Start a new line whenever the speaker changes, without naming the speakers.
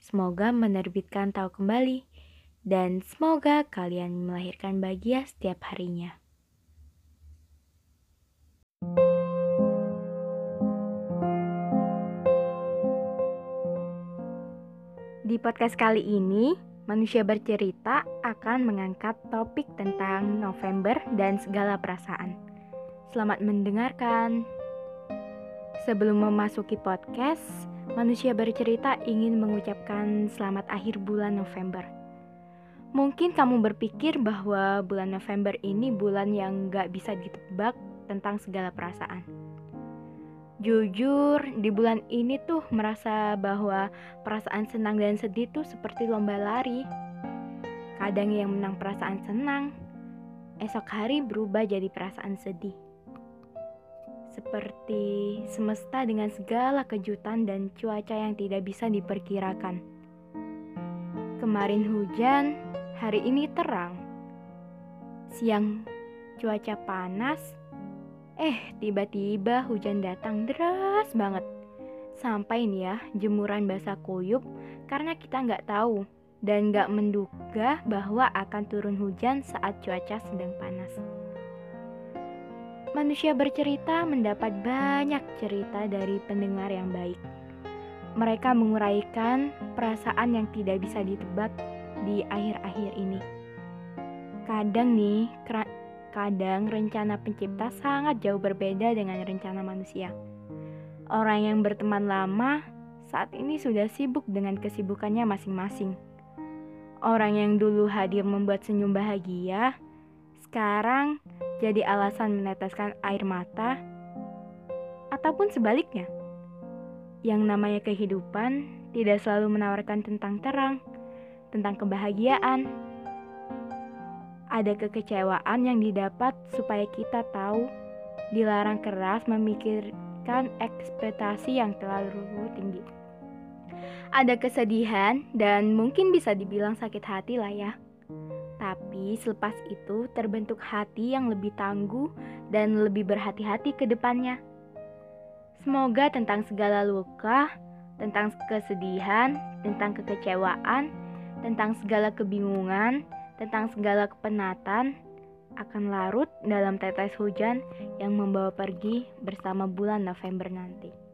Semoga menerbitkan tahu kembali dan semoga kalian melahirkan bahagia setiap harinya. Di podcast kali ini, manusia bercerita akan mengangkat topik tentang November dan segala perasaan. Selamat mendengarkan. Sebelum memasuki podcast, manusia bercerita ingin mengucapkan selamat akhir bulan November. Mungkin kamu berpikir bahwa bulan November ini bulan yang gak bisa ditebak tentang segala perasaan. Jujur, di bulan ini tuh merasa bahwa perasaan senang dan sedih tuh seperti lomba lari. Kadang yang menang perasaan senang, esok hari berubah jadi perasaan sedih seperti semesta dengan segala kejutan dan cuaca yang tidak bisa diperkirakan. Kemarin hujan, hari ini terang. Siang cuaca panas, eh tiba-tiba hujan datang deras banget. Sampai nih ya jemuran basah kuyup karena kita nggak tahu dan nggak menduga bahwa akan turun hujan saat cuaca sedang panas. Manusia bercerita mendapat banyak cerita dari pendengar yang baik. Mereka menguraikan perasaan yang tidak bisa ditebak di akhir-akhir ini. Kadang nih, kadang rencana pencipta sangat jauh berbeda dengan rencana manusia. Orang yang berteman lama saat ini sudah sibuk dengan kesibukannya masing-masing. Orang yang dulu hadir membuat senyum bahagia, sekarang jadi alasan meneteskan air mata, ataupun sebaliknya. Yang namanya kehidupan tidak selalu menawarkan tentang terang, tentang kebahagiaan. Ada kekecewaan yang didapat supaya kita tahu dilarang keras memikirkan ekspektasi yang terlalu tinggi. Ada kesedihan dan mungkin bisa dibilang sakit hati lah ya. Tapi selepas itu terbentuk hati yang lebih tangguh dan lebih berhati-hati ke depannya. Semoga tentang segala luka, tentang kesedihan, tentang kekecewaan, tentang segala kebingungan, tentang segala kepenatan akan larut dalam tetes hujan yang membawa pergi bersama bulan November nanti.